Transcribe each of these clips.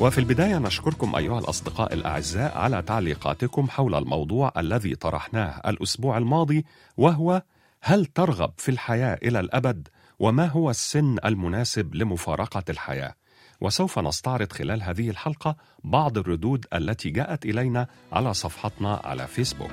وفي البداية نشكركم أيها الأصدقاء الأعزاء على تعليقاتكم حول الموضوع الذي طرحناه الأسبوع الماضي وهو هل ترغب في الحياة إلى الأبد؟ وما هو السن المناسب لمفارقة الحياة؟ وسوف نستعرض خلال هذه الحلقة بعض الردود التي جاءت إلينا على صفحتنا على فيسبوك.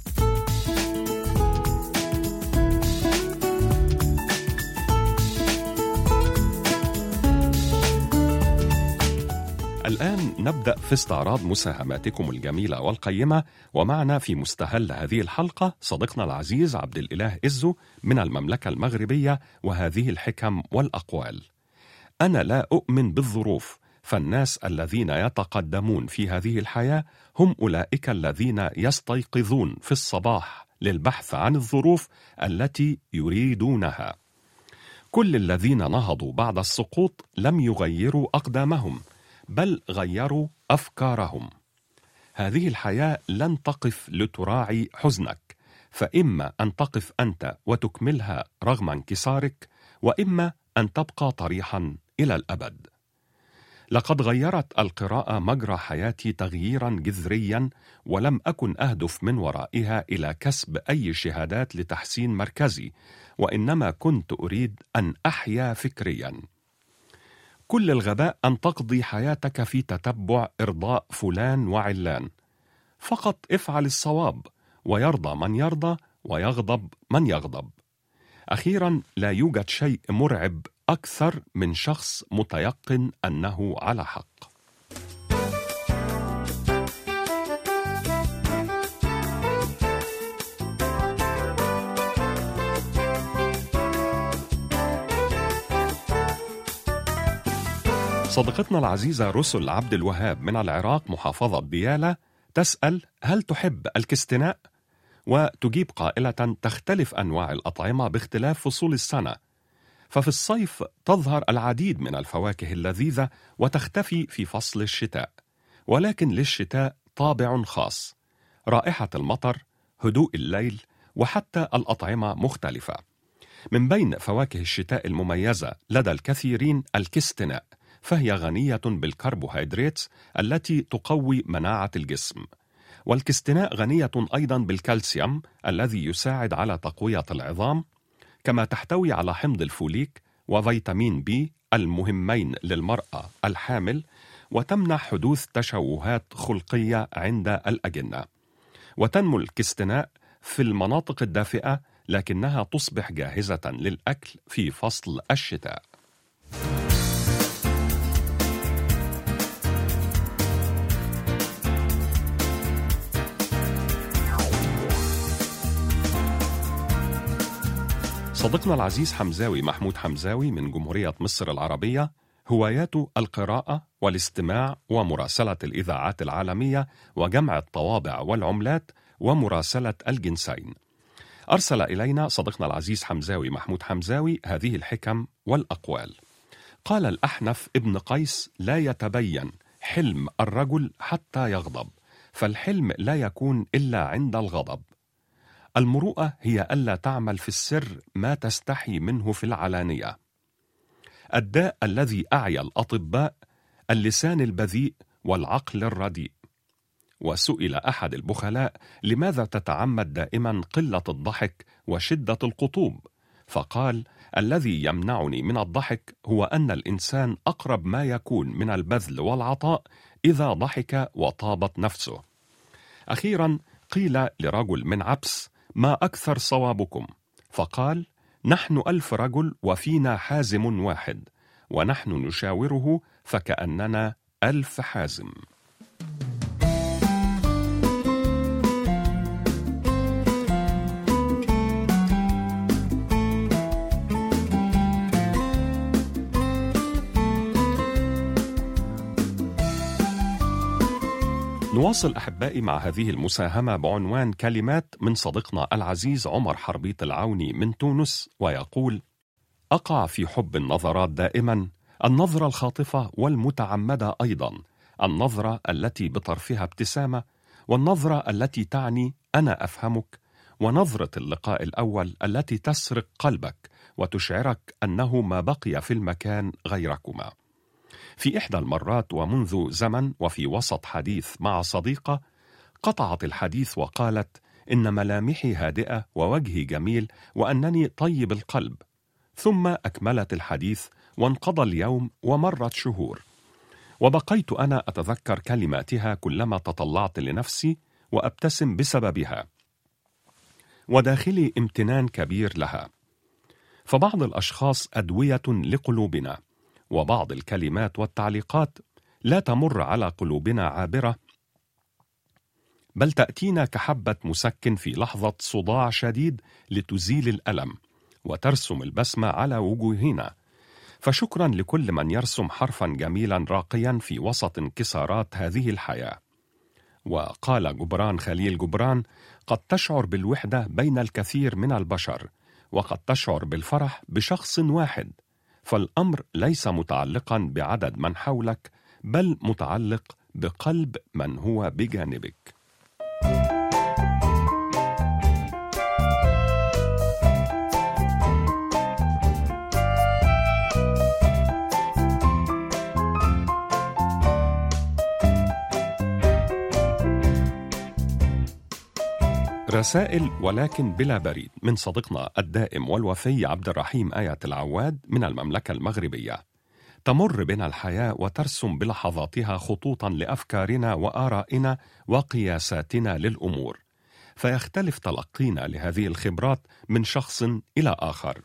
الآن نبدأ في استعراض مساهماتكم الجميلة والقيمة ومعنا في مستهل هذه الحلقة صديقنا العزيز عبد الإله إزو من المملكة المغربية وهذه الحكم والأقوال. أنا لا أؤمن بالظروف، فالناس الذين يتقدمون في هذه الحياة هم أولئك الذين يستيقظون في الصباح للبحث عن الظروف التي يريدونها. كل الذين نهضوا بعد السقوط لم يغيروا أقدامهم. بل غيروا أفكارهم. هذه الحياة لن تقف لتراعي حزنك فإما أن تقف أنت وتكملها رغم انكسارك وإما أن تبقى طريحا إلى الأبد. لقد غيرت القراءة مجرى حياتي تغييرا جذريا ولم أكن أهدف من ورائها إلى كسب أي شهادات لتحسين مركزي وإنما كنت أريد أن أحيا فكريا. كل الغباء أن تقضي حياتك في تتبع إرضاء فلان وعلان. فقط افعل الصواب ويرضى من يرضى ويغضب من يغضب. أخيرا لا يوجد شيء مرعب أكثر من شخص متيقن أنه على حق. صديقتنا العزيزة رسل عبد الوهاب من العراق محافظة ديالى تسأل هل تحب الكستناء؟ وتجيب قائلة تختلف أنواع الأطعمة باختلاف فصول السنة. ففي الصيف تظهر العديد من الفواكه اللذيذة وتختفي في فصل الشتاء. ولكن للشتاء طابع خاص. رائحة المطر هدوء الليل وحتى الأطعمة مختلفة. من بين فواكه الشتاء المميزة لدى الكثيرين الكستناء فهي غنية بالكربوهيدرات التي تقوي مناعة الجسم. والكستناء غنية أيضا بالكالسيوم الذي يساعد على تقوية العظام، كما تحتوي على حمض الفوليك وفيتامين بي المهمين للمرأة الحامل، وتمنع حدوث تشوهات خلقية عند الأجنة. وتنمو الكستناء في المناطق الدافئة لكنها تصبح جاهزة للأكل في فصل الشتاء. صديقنا العزيز حمزاوي محمود حمزاوي من جمهورية مصر العربية هواياته القراءة والاستماع ومراسلة الإذاعات العالمية وجمع الطوابع والعملات ومراسلة الجنسين. أرسل إلينا صديقنا العزيز حمزاوي محمود حمزاوي هذه الحكم والأقوال. قال الأحنف ابن قيس لا يتبين حلم الرجل حتى يغضب، فالحلم لا يكون إلا عند الغضب. المروءة هي ألا تعمل في السر ما تستحي منه في العلانية. الداء الذي اعيا الأطباء اللسان البذيء والعقل الرديء. وسئل أحد البخلاء لماذا تتعمد دائما قلة الضحك وشدة القطوب؟ فقال الذي يمنعني من الضحك هو أن الإنسان أقرب ما يكون من البذل والعطاء إذا ضحك وطابت نفسه. أخيرا قيل لرجل من عبس ما أكثر صوابكم؟ فقال نحن ألف رجل وفينا حازم واحد ونحن نشاوره فكأننا ألف حازم. نواصل أحبائي مع هذه المساهمة بعنوان كلمات من صديقنا العزيز عمر حربيط العوني من تونس ويقول: أقع في حب النظرات دائما، النظرة الخاطفة والمتعمدة أيضا، النظرة التي بطرفها ابتسامة، والنظرة التي تعني أنا أفهمك، ونظرة اللقاء الأول التي تسرق قلبك وتشعرك أنه ما بقي في المكان غيركما. في إحدى المرات ومنذ زمن وفي وسط حديث مع صديقة قطعت الحديث وقالت إن ملامحي هادئة ووجهي جميل وأنني طيب القلب. ثم أكملت الحديث وانقضى اليوم ومرت شهور. وبقيت أنا أتذكر كلماتها كلما تطلعت لنفسي وأبتسم بسببها. وداخلي امتنان كبير لها. فبعض الأشخاص أدوية لقلوبنا. وبعض الكلمات والتعليقات لا تمر على قلوبنا عابرة بل تأتينا كحبة مسكن في لحظة صداع شديد لتزيل الألم وترسم البسمة على وجوهنا. فشكرا لكل من يرسم حرفا جميلا راقيا في وسط انكسارات هذه الحياة. وقال جبران خليل جبران قد تشعر بالوحدة بين الكثير من البشر وقد تشعر بالفرح بشخص واحد. فالأمر ليس متعلقا بعدد من حولك بل متعلق بقلب من هو بجانبك. رسائل ولكن بلا بريد من صديقنا الدائم والوفي عبد الرحيم آية العواد من المملكة المغربية. تمر بنا الحياة وترسم بلحظاتها خطوطا لأفكارنا وآرائنا وقياساتنا للأمور. فيختلف تلقينا لهذه الخبرات من شخص إلى آخر.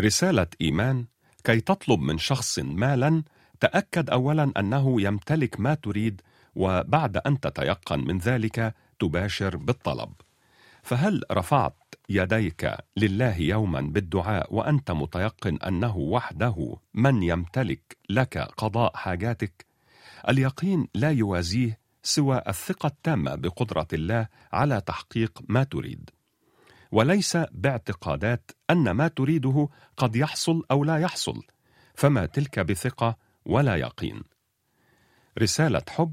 رسالة إيمان كي تطلب من شخص مالا تأكد أولا أنه يمتلك ما تريد وبعد أن تتيقن من ذلك تباشر بالطلب. فهل رفعت يديك لله يوما بالدعاء وأنت متيقن أنه وحده من يمتلك لك قضاء حاجاتك؟ اليقين لا يوازيه سوى الثقة التامة بقدرة الله على تحقيق ما تريد. وليس باعتقادات أن ما تريده قد يحصل أو لا يحصل فما تلك بثقة ولا يقين. رسالة حب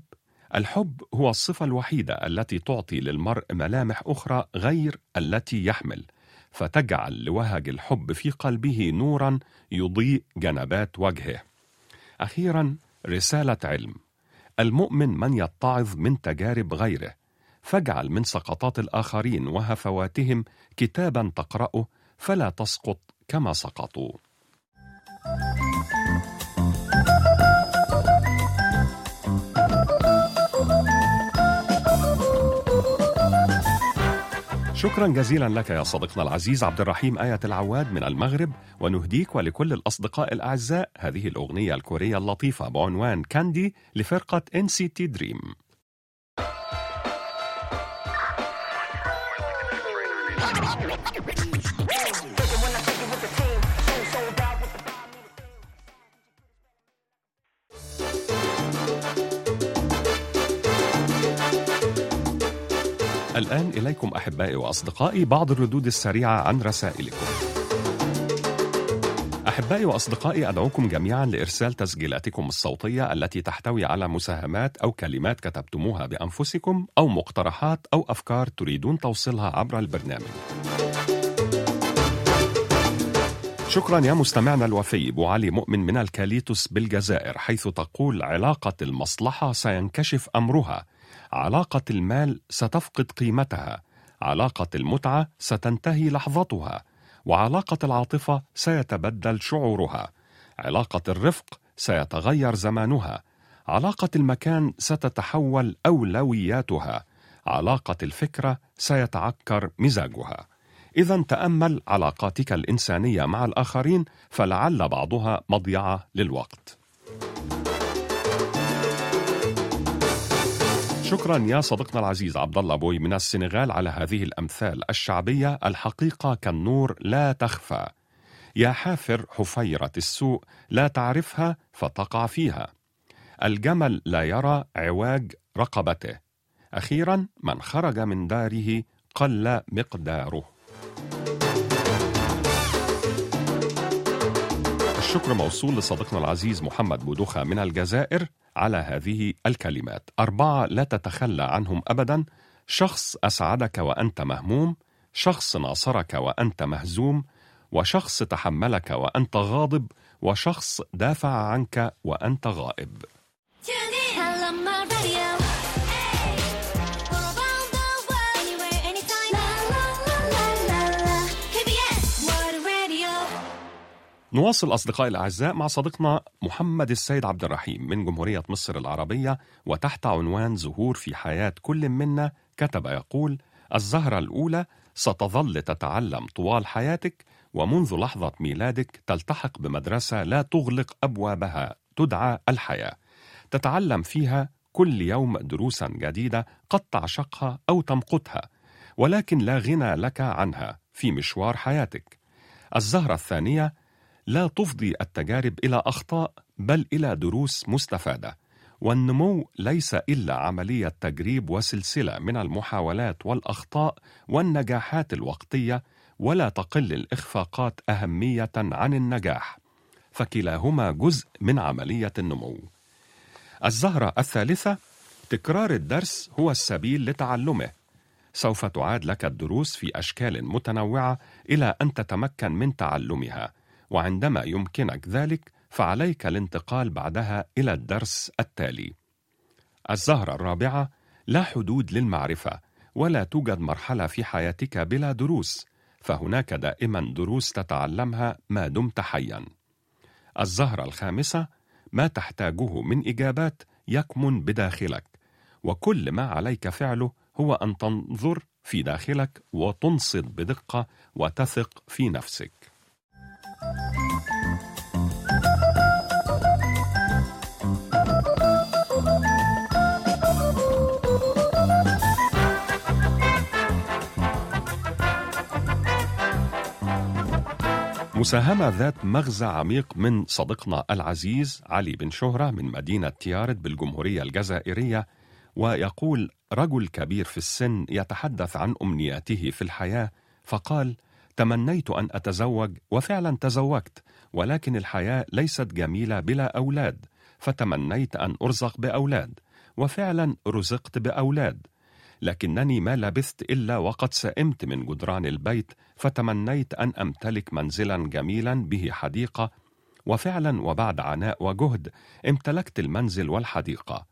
الحب هو الصفة الوحيدة التي تعطي للمرء ملامح أخرى غير التي يحمل، فتجعل لوهج الحب في قلبه نورا يضيء جنبات وجهه. أخيرا رسالة علم: المؤمن من يتعظ من تجارب غيره، فاجعل من سقطات الآخرين وهفواتهم كتابا تقرأه فلا تسقط كما سقطوا. شكرا جزيلا لك يا صديقنا العزيز عبد الرحيم آية العواد من المغرب ونهديك ولكل الأصدقاء الأعزاء هذه الأغنية الكورية اللطيفة بعنوان كاندي لفرقة NCT Dream. الآن إليكم أحبائي وأصدقائي بعض الردود السريعة عن رسائلكم. أحبائي وأصدقائي أدعوكم جميعا لإرسال تسجيلاتكم الصوتية التي تحتوي على مساهمات أو كلمات كتبتموها بأنفسكم أو مقترحات أو أفكار تريدون توصيلها عبر البرنامج. شكرا يا مستمعنا الوفي أبو علي مؤمن من الكاليتوس بالجزائر حيث تقول علاقة المصلحة سينكشف أمرها علاقة المال ستفقد قيمتها علاقة المتعة ستنتهي لحظتها وعلاقة العاطفة سيتبدل شعورها علاقة الرفق سيتغير زمانها علاقة المكان ستتحول أولوياتها علاقة الفكرة سيتعكر مزاجها. إذا تأمل علاقاتك الإنسانية مع الآخرين فلعل بعضها مضيعة للوقت. شكرا يا صديقنا العزيز عبد الله بوي. من السنغال على هذه الأمثال الشعبية الحقيقة كالنور لا تخفى. يا حافر حفيرة السوء لا تعرفها فتقع فيها. الجمل لا يرى عواج رقبته. أخيرا من خرج من داره قل مقداره. الشكر موصول لصديقنا العزيز محمد بودوخة من الجزائر على هذه الكلمات. أربعة لا تتخلى عنهم أبدا. شخص أسعدك وأنت مهموم شخص ناصرك وأنت مهزوم وشخص تحملك وأنت غاضب وشخص دافع عنك وأنت غائب. نواصل أصدقائي الأعزاء مع صديقنا محمد السيد عبد الرحيم من جمهورية مصر العربية وتحت عنوان زهور في حياة كل منا كتب يقول الزهرة الأولى ستظل تتعلم طوال حياتك ومنذ لحظة ميلادك تلتحق بمدرسة لا تغلق أبوابها تدعى الحياة. تتعلم فيها كل يوم دروسا جديدة قد تعشقها أو تمقتها ولكن لا غنى لك عنها في مشوار حياتك. الزهرة الثانية لا تفضي التجارب إلى أخطاء بل إلى دروس مستفادة. والنمو ليس إلا عملية تجريب وسلسلة من المحاولات والأخطاء والنجاحات الوقتية ولا تقل الإخفاقات أهمية عن النجاح. فكلاهما جزء من عملية النمو. الزهرة الثالثة تكرار الدرس هو السبيل لتعلمه. سوف تعاد لك الدروس في أشكال متنوعة إلى أن تتمكن من تعلمها. وعندما يمكنك ذلك فعليك الانتقال بعدها إلى الدرس التالي. الزهرة الرابعة لا حدود للمعرفة ولا توجد مرحلة في حياتك بلا دروس فهناك دائما دروس تتعلمها ما دمت حيا. الزهرة الخامسة ما تحتاجه من إجابات يكمن بداخلك وكل ما عليك فعله هو أن تنظر في داخلك وتنصت بدقة وتثق في نفسك. مساهمة ذات مغزى عميق من صديقنا العزيز علي بن شهرة من مدينة تيارد بالجمهورية الجزائرية ويقول رجل كبير في السن يتحدث عن أمنياته في الحياة فقال تمنيت أن أتزوج وفعلا تزوجت ولكن الحياة ليست جميلة بلا أولاد فتمنيت أن أرزق بأولاد وفعلا رزقت بأولاد. لكنني ما لبثت إلا وقد سئمت من جدران البيت فتمنيت أن أمتلك منزلا جميلا به حديقة وفعلا وبعد عناء وجهد امتلكت المنزل والحديقة.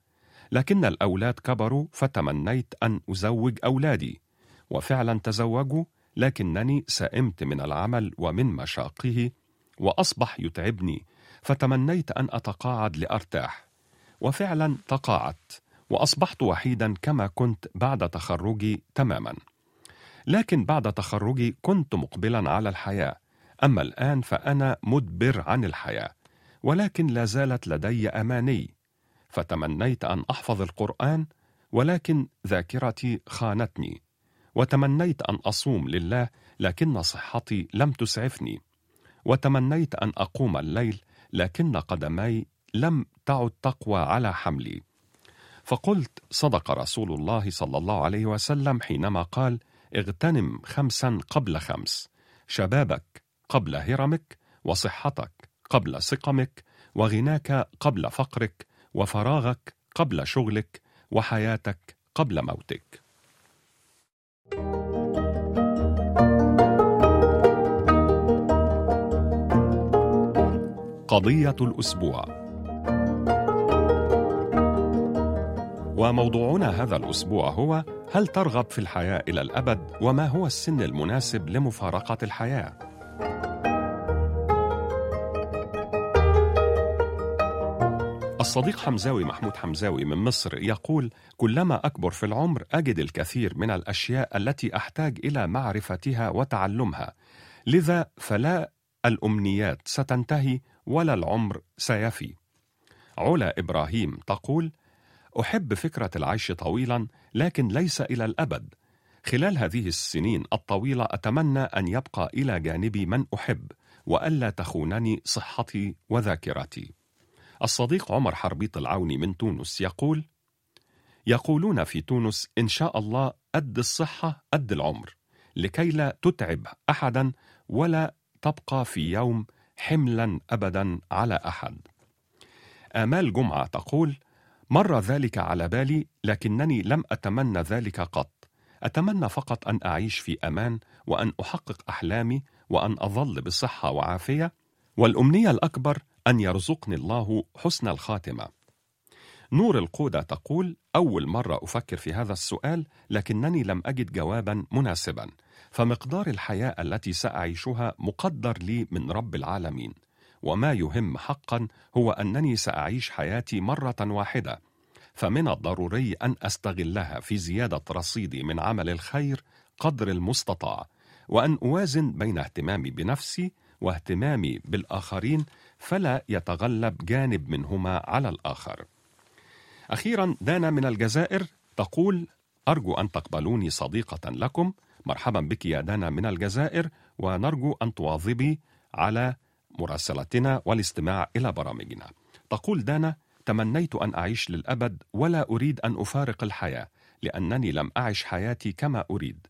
لكن الأولاد كبروا فتمنيت أن أزوج أولادي وفعلا تزوجوا لكنني سئمت من العمل ومن مشاقه وأصبح يتعبني فتمنيت أن أتقاعد لأرتاح. وفعلا تقاعدت وأصبحت وحيدا كما كنت بعد تخرجي تماما. لكن بعد تخرجي كنت مقبلا على الحياة. أما الآن فأنا مدبر عن الحياة ولكن لا زالت لدي أماني. فتمنيت أن أحفظ القرآن ولكن ذاكرتي خانتني. وتمنيت أن أصوم لله لكن صحتي لم تسعفني. وتمنيت أن أقوم الليل لكن قدمي لم تعد تقوى على حملي. فقلت صدق رسول الله صلى الله عليه وسلم حينما قال اغتنم خمسا قبل خمس. شبابك قبل هرمك وصحتك قبل سقمك وغناك قبل فقرك وفراغك قبل شغلك وحياتك قبل موتك. قضية الأسبوع. وموضوعنا هذا الأسبوع هو هل ترغب في الحياة إلى الأبد؟ وما هو السن المناسب لمفارقة الحياة؟ الصديق حمزاوي محمود حمزاوي من مصر يقول كلما أكبر في العمر أجد الكثير من الأشياء التي أحتاج إلى معرفتها وتعلمها. لذا فلا الأمنيات ستنتهي ولا العمر سيفي. علا إبراهيم تقول أحب فكرة العيش طويلا لكن ليس إلى الأبد. خلال هذه السنين الطويلة أتمنى أن يبقى إلى جانبي من أحب وألا تخونني صحتي وذاكرتي. الصديق عمر حربيط العوني من تونس يقول يقولون في تونس إن شاء الله قد الصحة قد العمر لكي لا تتعب أحدا ولا تبقى في يوم حملا أبدا على أحد. آمال جمعة تقول مر ذلك على بالي لكنني لم أتمنى ذلك قط. أتمنى فقط أن أعيش في أمان وأن أحقق أحلامي وأن أظل بصحة وعافية والأمنية الأكبر أن يرزقني الله حسن الخاتمة. نور القودة تقول أول مرة أفكر في هذا السؤال لكنني لم أجد جوابا مناسبا فمقدار الحياة التي سأعيشها مقدر لي من رب العالمين وما يهم حقا هو أنني سأعيش حياتي مرة واحدة فمن الضروري أن أستغلها في زيادة رصيدي من عمل الخير قدر المستطاع وأن أوازن بين اهتمامي بنفسي واهتمامي بالآخرين فلا يتغلب جانب منهما على الآخر. أخيرا دانا من الجزائر تقول أرجو أن تقبلوني صديقة لكم. مرحبا بك يا دانا من الجزائر ونرجو أن تواظبي على مراسلتنا والاستماع إلى برامجنا. تقول دانا تمنيت أن أعيش للأبد ولا أريد أن أفارق الحياة لأنني لم أعش حياتي كما أريد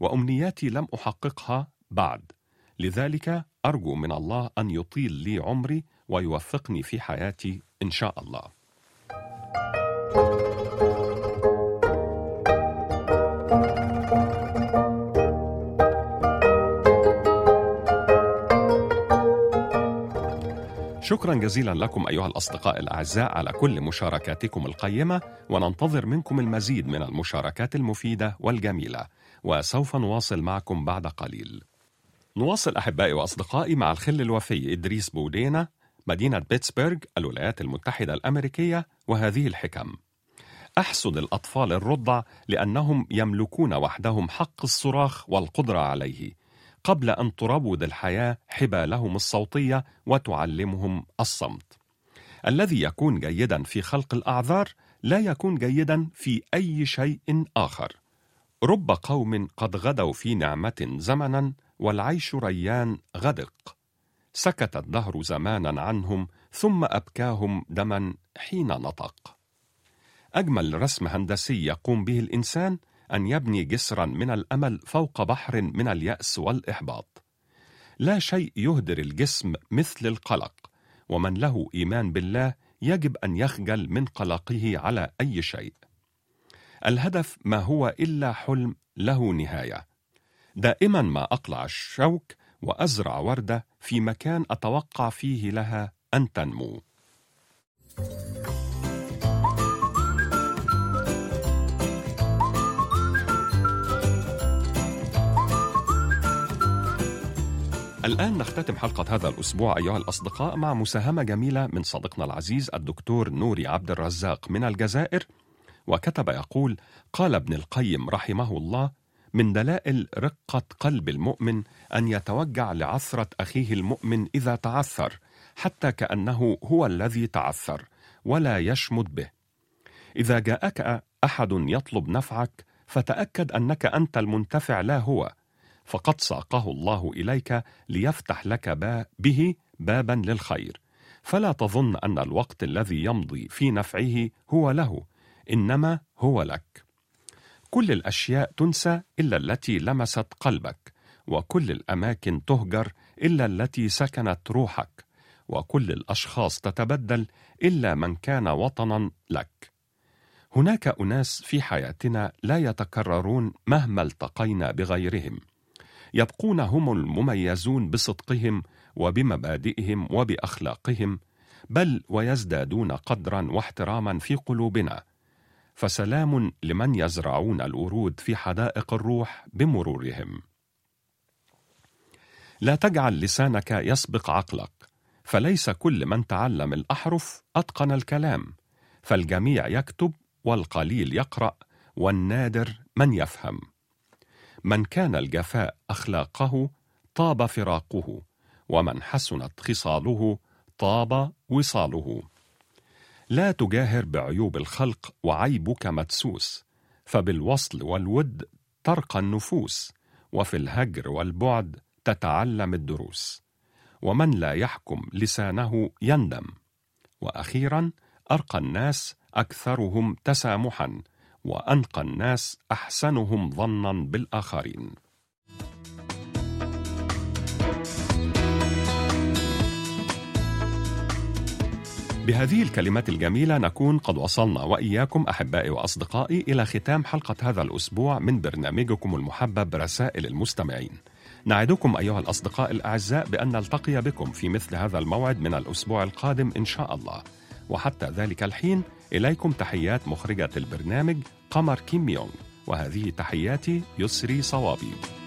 وأمنياتي لم أحققها بعد. لذلك أرجو من الله أن يطيل لي عمري ويوفقني في حياتي إن شاء الله. شكرا جزيلا لكم أيها الأصدقاء الأعزاء على كل مشاركاتكم القيمة وننتظر منكم المزيد من المشاركات المفيدة والجميلة وسوف نواصل معكم بعد قليل. نواصل أحبائي وأصدقائي مع الخل الوفي إدريس بودينا مدينة بيتسبرغ الولايات المتحدة الأمريكية وهذه الحكم. أحسد الأطفال الرضع لأنهم يملكون وحدهم حق الصراخ والقدرة عليه قبل أن تروض الحياة حبالهم الصوتية وتعلمهم الصمت. الذي يكون جيدا في خلق الأعذار لا يكون جيدا في أي شيء آخر. رب قوم قد غدوا في نعمة زمنا والعيش ريان غدق. سكت الدهر زمانا عنهم ثم أبكاهم دما حين نطق. أجمل رسم هندسي يقوم به الإنسان أن يبني جسرا من الأمل فوق بحر من اليأس والإحباط. لا شيء يهدر الجسم مثل القلق ومن له إيمان بالله يجب أن يخجل من قلقه على أي شيء. الهدف ما هو إلا حلم له نهاية. دائما ما أقلع الشوك وأزرع ورده في مكان أتوقع فيه لها أن تنمو. الآن نختتم حلقة هذا الأسبوع أيها الأصدقاء مع مساهمة جميلة من صديقنا العزيز الدكتور نوري عبد الرزاق من الجزائر. وكتب يقول قال ابن القيم رحمه الله من دلائل رقة قلب المؤمن أن يتوجع لعثرة أخيه المؤمن إذا تعثر حتى كأنه هو الذي تعثر ولا يشمت به. إذا جاءك أحد يطلب نفعك فتأكد أنك أنت المنتفع لا هو فقد ساقه الله إليك ليفتح لك به بابا للخير. فلا تظن أن الوقت الذي يمضي في نفعه هو له إنما هو لك. كل الأشياء تنسى إلا التي لمست قلبك وكل الأماكن تهجر إلا التي سكنت روحك وكل الأشخاص تتبدل إلا من كان وطنا لك. هناك أناس في حياتنا لا يتكررون مهما التقينا بغيرهم. يبقون هم المميزون بصدقهم وبمبادئهم وبأخلاقهم بل ويزدادون قدرا واحتراما في قلوبنا. فسلام لمن يزرعون الورود في حدائق الروح بمرورهم. لا تجعل لسانك يسبق عقلك فليس كل من تعلم الأحرف أتقن الكلام. فالجميع يكتب والقليل يقرأ والنادر من يفهم. من كان الجفاء أخلاقه طاب فراقه ومن حسنت خصاله طاب وصاله. لا تجاهر بعيوب الخلق وعيبك مدسوس فبالوصل والود ترقى النفوس وفي الهجر والبعد تتعلم الدروس. ومن لا يحكم لسانه يندم. وأخيرا أرقى الناس أكثرهم تسامحا وأنقى الناس أحسنهم ظنا بالآخرين بهذه الكلمات الجميلة نكون قد وصلنا وإياكم أحبائي وأصدقائي إلى ختام حلقة هذا الأسبوع من برنامجكم المحبب رسائل المستمعين. نعدكم أيها الأصدقاء الأعزاء بأن نلتقي بكم في مثل هذا الموعد من الأسبوع القادم إن شاء الله. وحتى ذلك الحين إليكم تحيات مخرجة البرنامج قمر كيم يونغ وهذه تحياتي يسري صوابي.